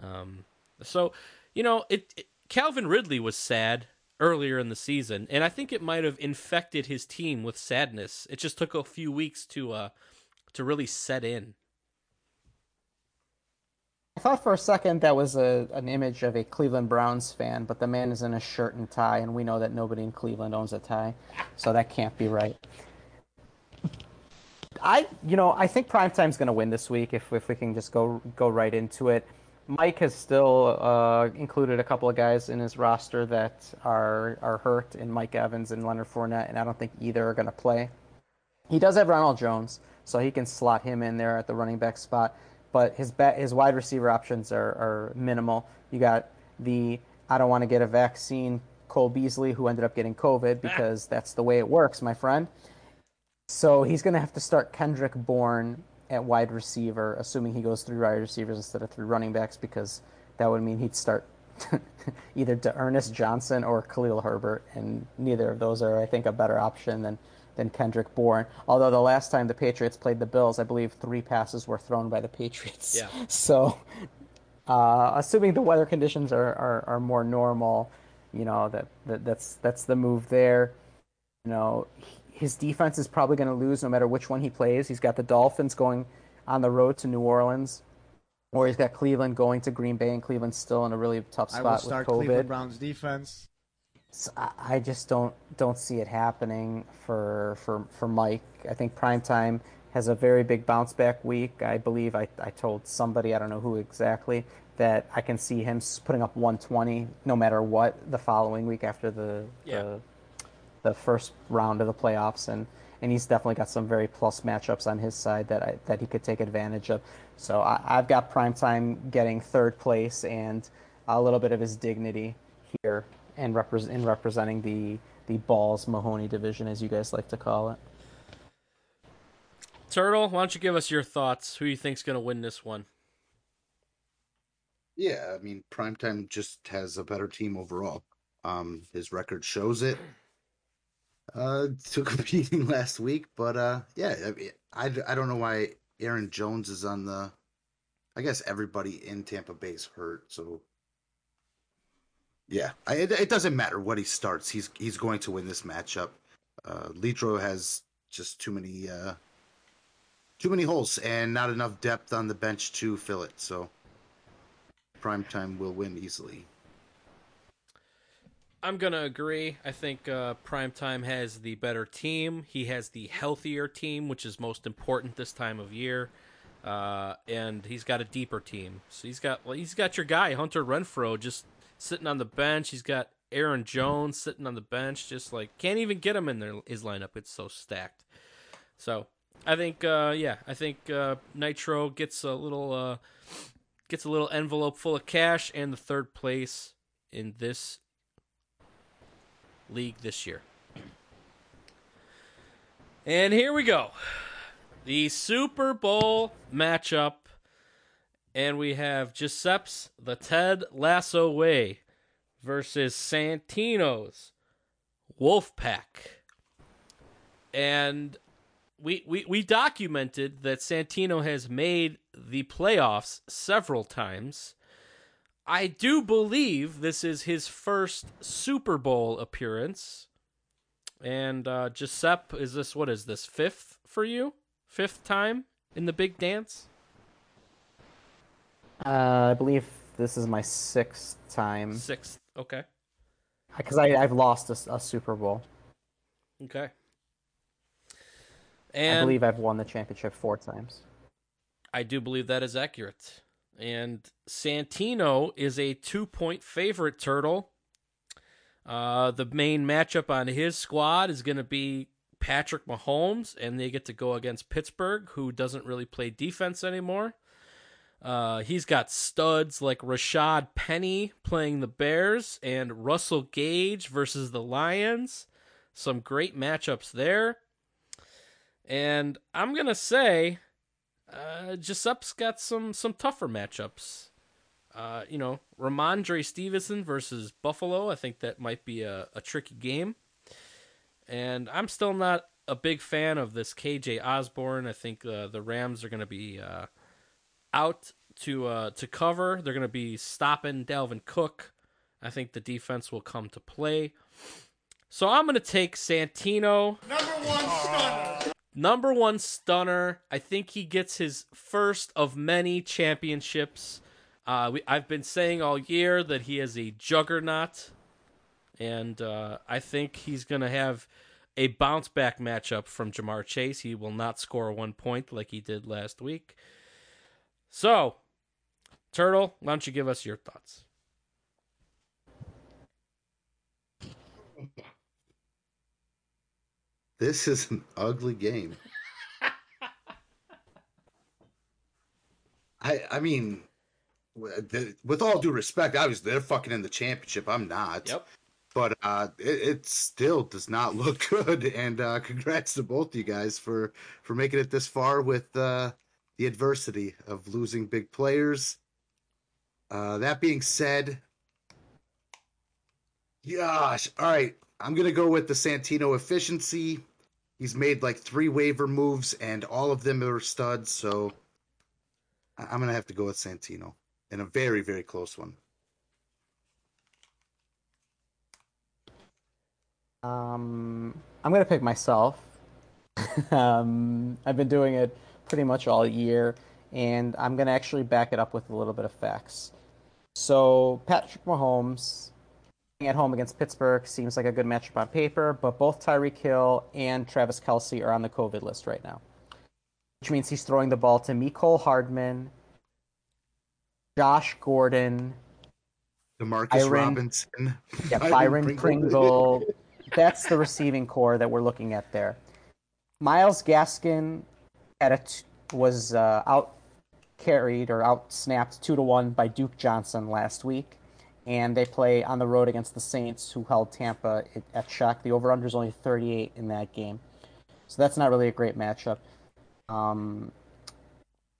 Um, so, you know, it, it Calvin Ridley was sad earlier in the season, and I think it might have infected his team with sadness. It just took a few weeks to uh to really set in. I thought for a second that was a an image of a Cleveland Browns fan, but the man is in a shirt and tie, and we know that nobody in Cleveland owns a tie, so that can't be right. I, you know, I think Primetime's going to win this week if if we can just go go right into it. Mike has still uh, included a couple of guys in his roster that are are hurt, in Mike Evans and Leonard Fournette, and I don't think either are going to play. He does have Ronald Jones, so he can slot him in there at the running back spot. But his ba- his wide receiver options are, are minimal. You got the I don't want to get a vaccine Cole Beasley, who ended up getting COVID because that's the way it works, my friend. So he's going to have to start Kendrick Bourne at wide receiver, assuming he goes three wide receivers instead of three running backs, because that would mean he'd start either to Ernest Johnson or Khalil Herbert, and neither of those are, I think, a better option than than Kendrick Bourne. Although the last time the Patriots played the Bills, I believe three passes were thrown by the Patriots. Yeah. So, uh, assuming the weather conditions are, are, are more normal, you know that, that that's that's the move there. You know, his defense is probably going to lose no matter which one he plays. He's got the Dolphins going on the road to New Orleans, or he's got Cleveland going to Green Bay, and Cleveland's still in a really tough spot I spot will with start COVID. Cleveland Browns defense. So I just don't don't see it happening for for for Mike. I think Primetime has a very big bounce back week. I believe I, I told somebody I don't know who exactly that I can see him putting up 120 no matter what the following week after the Yeah. the, the first round of the playoffs and and he's definitely got some very plus matchups on his side that I, that he could take advantage of. So I, I've got Primetime getting third place and a little bit of his dignity here and repre- in representing the the balls Mahoney division, as you guys like to call it. Turtle, why don't you give us your thoughts? Who you think's going to win this one? Yeah, I mean, Primetime just has a better team overall. Um, his record shows it. Uh, took a beating last week, but uh, yeah, I, mean, I, I don't know why Aaron Jones is on the. I guess everybody in Tampa Bay is hurt, so yeah, I, it, it doesn't matter what he starts. He's he's going to win this matchup. Uh, Nitro has just too many uh, too many holes and not enough depth on the bench to fill it. So Primetime will win easily. I'm gonna agree. I think uh, Primetime has the better team. He has the healthier team, which is most important this time of year. Uh, and he's got a deeper team. So he's got well, he's got your guy Hunter Renfrow just sitting on the bench. He's got Aaron Jones sitting on the bench, just like can't even get him in their, his lineup. It's so stacked. So I think, uh, yeah, I think uh, Nitro gets a little uh, gets a little envelope full of cash and the third place in this league this year. And here we go. The Super Bowl matchup. And we have Giuseppe's The Ted Lasso Way versus Santino's Wolfpack. And we, we, we documented that Santino has made the playoffs several times. I do believe this is his first Super Bowl appearance. And uh, Giuseppe, is this what is this fifth for you? Fifth time in the big dance? Uh, I believe this is my sixth time Sixth. Okay. because I I've lost a Super Bowl. Okay. I believe I've won the championship four times. I do believe that is accurate. And Santino is a two point favorite turtle. Uh, the main matchup on his squad is going to be Patrick Mahomes, and they get to go against Pittsburgh, who doesn't really play defense anymore. Uh, he's got studs like Rashaad Penny playing the Bears and Russell Gage versus the Lions. Some great matchups there. And I'm going to say uh, Giuseppe's got some some tougher matchups. Uh, you know, Rhamondre Stevenson versus Buffalo. I think that might be a, a tricky game. And I'm still not a big fan of this KJ Osborn. I think uh, the Rams are going to be uh, out to uh, to cover. They're going to be stopping Dalvin Cook. I think the defense will come to play. So I'm going to take Santino number one stunner. Number one stunner. I think he gets his first of many championships. Uh, we, I've been saying all year that he is a juggernaut, and uh, I think he's going to have a bounce back matchup from Ja'Marr Chase. He will not score one point like he did last week. So, Turtle, why don't you give us your thoughts? This is an ugly game. I I mean, with all due respect, obviously they're fucking in the championship. I'm not. Yep. But uh, it, it still does not look good. And uh, congrats to both you guys for for making it this far with uh, the adversity of losing big players. Uh, that being said, gosh, all right, I'm gonna go with the Santino efficiency. He's made like three waiver moves, and all of them are studs. So I'm gonna have to go with Santino in a very, very close one. Um, I'm gonna pick myself. um, I've been doing it pretty much all year, and I'm gonna actually back it up with a little bit of facts. So Patrick Mahomes at home against Pittsburgh seems like a good matchup on paper, but both Tyreek Hill and Travis Kelce are on the COVID list right now, which means he's throwing the ball to Mecole Hardman, Josh Gordon, Demarcus Byron- Robinson, yeah, Byron Pringle. That's the receiving core that we're looking at there. Myles Gaskin had a t- was uh, out carried or out snapped two to one by Duke Johnson last week, and they play on the road against the Saints, who held Tampa at- at check. The over under is only 38 in that game, so that's not really a great matchup. Um,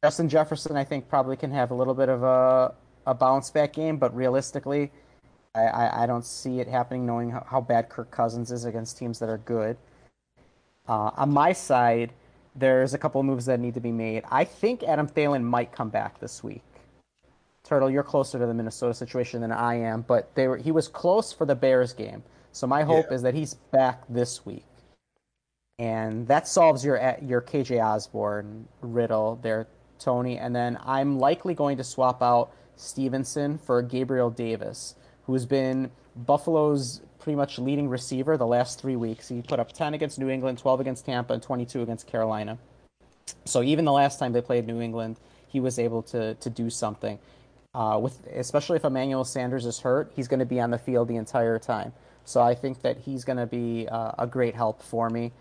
Justin Jefferson, I think, probably can have a little bit of a a bounce back game, but realistically, I, I, I don't see it happening knowing how, how bad Kirk Cousins is against teams that are good. Uh, on my side, there's a couple of moves that need to be made. I think Adam Thielen might come back this week. Turtle, you're closer to the Minnesota situation than I am, but they were, he was close for the Bears game. So my hope Yeah. is that he's back this week. And that solves your your KJ Osborn riddle there, Tony. And then I'm likely going to swap out Stevenson for Gabriel Davis, who's been Buffalo's pretty much leading receiver the last three weeks. He put up 10 against New England, 12 against Tampa, and 22 against Carolina. So even the last time they played New England, he was able to to do something. Uh, with especially if Emmanuel Sanders is hurt, he's going to be on the field the entire time. So I think that he's going to be uh, a great help for me.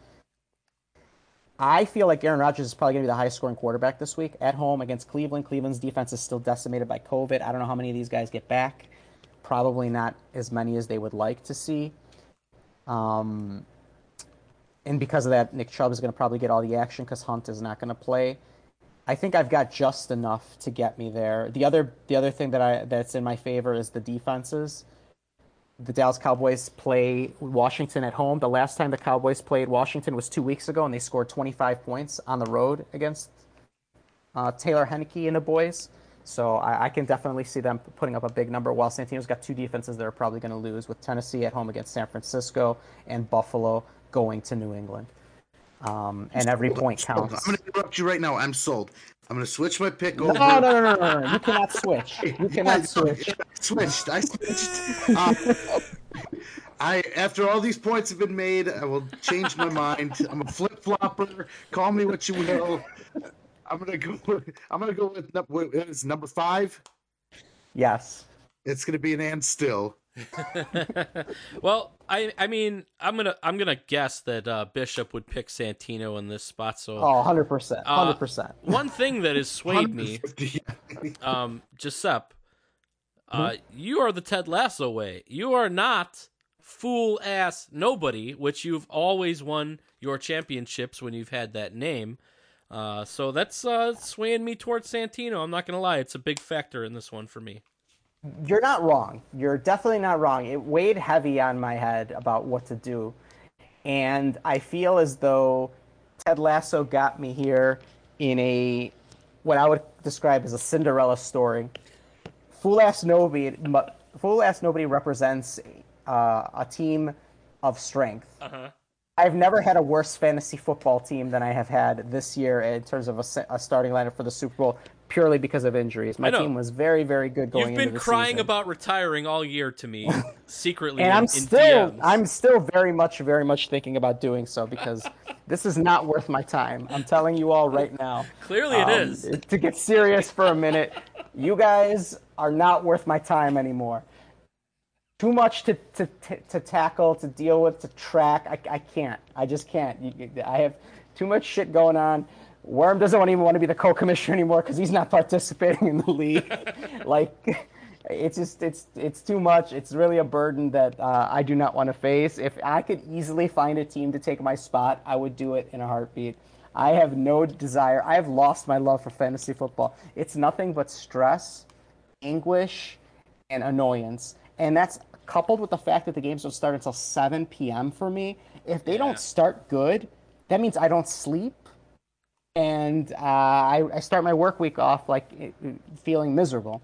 I feel like Aaron Rodgers is probably going to be the highest scoring quarterback this week at home against Cleveland. Cleveland's defense is still decimated by COVID. I don't know how many of these guys get back. Probably not as many as they would like to see. Um, and because of that, Nick Chubb is going to probably get all the action because Hunt is not going to play. I think I've got just enough to get me there. The other the other thing that I that's in my favor is the defenses. The Dallas Cowboys play Washington at home. The last time the Cowboys played Washington was two weeks ago, and they scored 25 points on the road against uh, Taylor Heinicke and the boys. So I, I can definitely see them putting up a big number. While Santino's got two defenses that are probably going to lose, with Tennessee at home against San Francisco and Buffalo going to New England. Um, and every point Sold. I'm counts. going to interrupt you right now. I'm sold. I'm going to switch my pick No, over. no, no, no, no, no. You cannot switch. You cannot switch. I switched. I switched. Um, I after all these points have been made, I will change my mind. I'm a flip flopper. Call me what you will. I'm gonna go. I'm gonna go with num- what is number five. Yes. It's gonna be an and still. well, I I mean I'm gonna I'm gonna guess that uh, Bishop would pick Santino in this spot. So Oh, 100%. Uh, 100%. one thing that has swayed me, 150. um, Giuseppe, uh, you are the Ted Lasso way. You are not fool ass nobody, which you've always won your championships when you've had that name. Uh, so that's uh, swaying me towards Santino. I'm not gonna lie; it's a big factor in this one for me. You're not wrong. You're definitely not wrong. It weighed heavy on my head about what to do. And I feel as though Ted Lasso got me here in a what I would describe as a Cinderella story. Fool ass nobody, fool ass nobody represents uh, a team of strength. Uh-huh. I've never had a worse fantasy football team than I have had this year in terms of a, a starting lineup for the Super Bowl. purely because of injuries. My team was very, very good going You've been into the crying season. about retiring all year to me, secretly. and in, I'm still DMs. I'm still very much very much thinking about doing so because this is not worth my time. I'm telling you all right now. Clearly, it Um, is. To get serious for a minute, you guys are not worth my time anymore. Too much to, to, to, to tackle, to deal with, to track. I, I can't. I just can't. You, I have too much shit going on. Worm doesn't even want to be the co-commissioner anymore because he's not participating in the league. like, it's just it's it's too much. It's really a burden that uh, I do not want to face. If I could easily find a team to take my spot, I would do it in a heartbeat. I have no desire. I have lost my love for fantasy football. It's nothing but stress, anguish, and annoyance. And that's coupled with the fact that the games don't start until 7 p.m. for me. If they Yeah. don't start good, that means I don't sleep. And uh, I, I start my work week off like feeling miserable.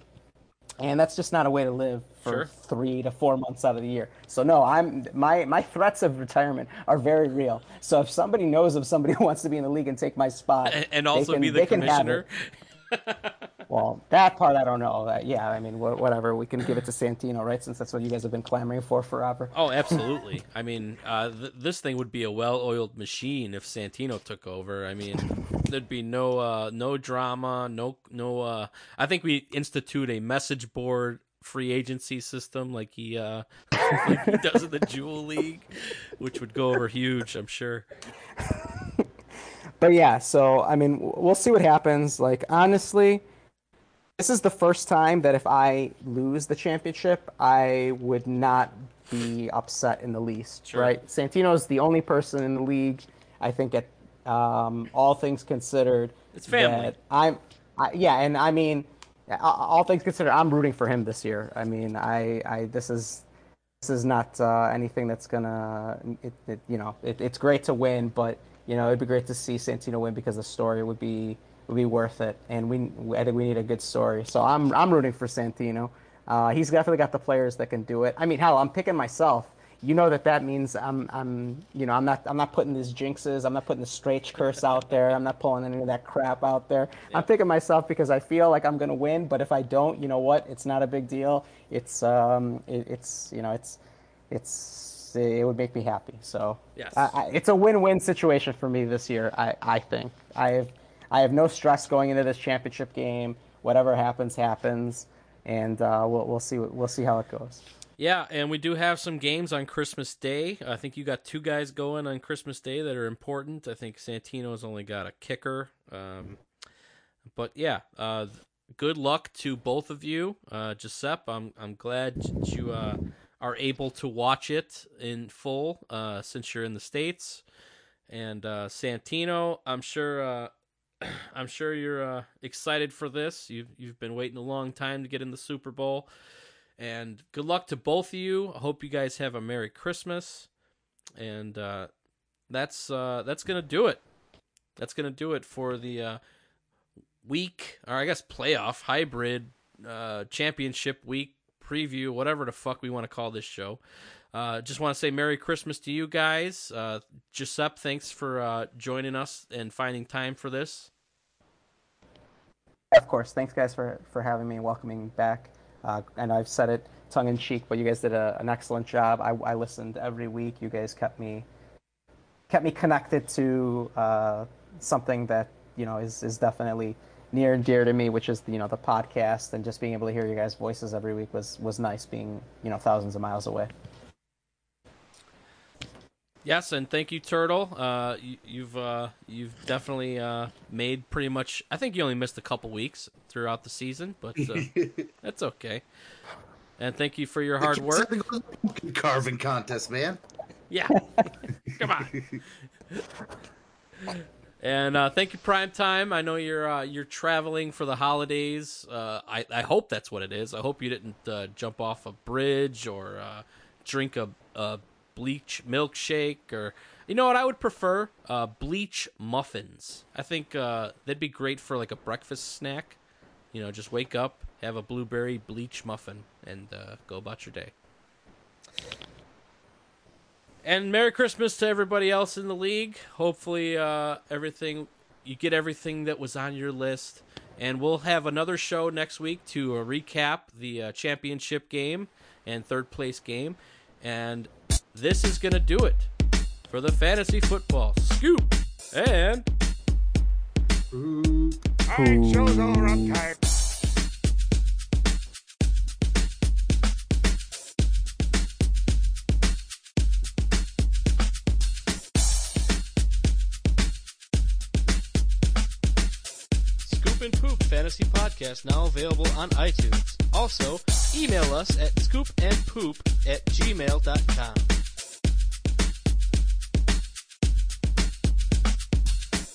And that's just not a way to live for Sure. three to four months out of the year. So no, I'm my my threats of retirement are very real. So if somebody knows of somebody who wants to be in the league and take my spot, and, and they also can- be the commissioner. Well, that part I don't know. Uh, yeah, I mean, wha- whatever. We can give it to Santino, right? Since that's what you guys have been clamoring for forever. Oh, absolutely. I mean, uh, th- this thing would be a well-oiled machine if Santino took over. I mean, there'd be no uh, no drama, no no. Uh, I think we institute a message board free agency system like he uh, like he does in the Jewel League, which would go over huge. I'm sure. But yeah, so I mean, we'll see what happens. Like honestly, this is the first time that if I lose the championship, I would not be upset in the least. Sure. Right? Santino is the only person in the league. I think at um, all things considered, It's family. I'm. I, yeah, and I mean, all things considered, I'm rooting for him this year. I mean, I, I this is this is not uh, anything that's gonna it, it, you know it, it's great to win but you know it'd be great to see Santino win because the story would be would be worth it. And we I think we need a good story. So I'm I'm rooting for Santino. Uh, he's definitely got the players that can do it. I mean hell I'm picking myself. You know that that means I'm I'm you know I'm not I'm not putting these jinxes I'm not putting the straight curse out there I'm not pulling any of that crap out there. I'm picking myself because I feel like I'm gonna win but if I don't you know what? It's not a big deal. It's um it, it's you know it's it's it would make me happy. So Yes. I, I, it's a win-win situation for me this year I I think. I have I have no stress going into this championship game whatever happens happens and uh, we'll we'll see we'll see how it goes. Yeah, and we do have some games on Christmas Day. I think you got two guys going on Christmas Day that are important. I think Santino's only got a kicker. Um, but yeah, uh, good luck to both of you, uh, Giuseppe. I'm I'm glad you uh, are able to watch it in full uh, since you're in the states. And uh, Santino, I'm sure uh, I'm sure you're uh, excited for this. You've you've been waiting a long time to get in the Super Bowl. And good luck to both of you. I hope you guys have a Merry Christmas. And uh, that's uh, that's gonna do it. That's gonna do it for the uh, week, or I guess playoff hybrid uh, championship week preview, whatever the fuck we want to call this show. Uh, just want to say Merry Christmas to you guys. Uh, Giuseppe, thanks for uh, joining us and finding time for this. Of course. Thanks, guys, for, for having me and welcoming back. Uh, and I've said it tongue in cheek, but you guys did a, an excellent job. I, I listened every week. You guys kept me kept me connected to uh, something that you know is, is definitely near and dear to me, which is you know the podcast and just being able to hear your guys' voices every week was was nice. Being you know thousands of miles away. Yes, and thank you, Turtle. Uh, you, you've uh, you've definitely uh, made pretty much. I think you only missed a couple weeks throughout the season, but uh, that's okay. And thank you for your hard work. Carving contest, man. Yeah, come on. And uh, thank you, Prime Time. I know you're uh, you're traveling for the holidays. Uh, I I hope that's what it is. I hope you didn't uh, jump off a bridge or uh, drink a, a bleach milkshake or you know what I would prefer uh, bleach muffins. I think uh, that'd be great for like a breakfast snack. You know, just wake up, have a blueberry bleach muffin, and uh, go about your day. And Merry Christmas to everybody else in the league. Hopefully, uh, everything you get everything that was on your list, And we'll have another show next week to uh, recap the uh, championship game and third place game. And this is going to do it for the fantasy football scoop. And Alright, show's over. I'm tired. Scoop and Poop Fantasy Podcast now available on iTunes. Also, email us at scoopandpoop at gmail.com.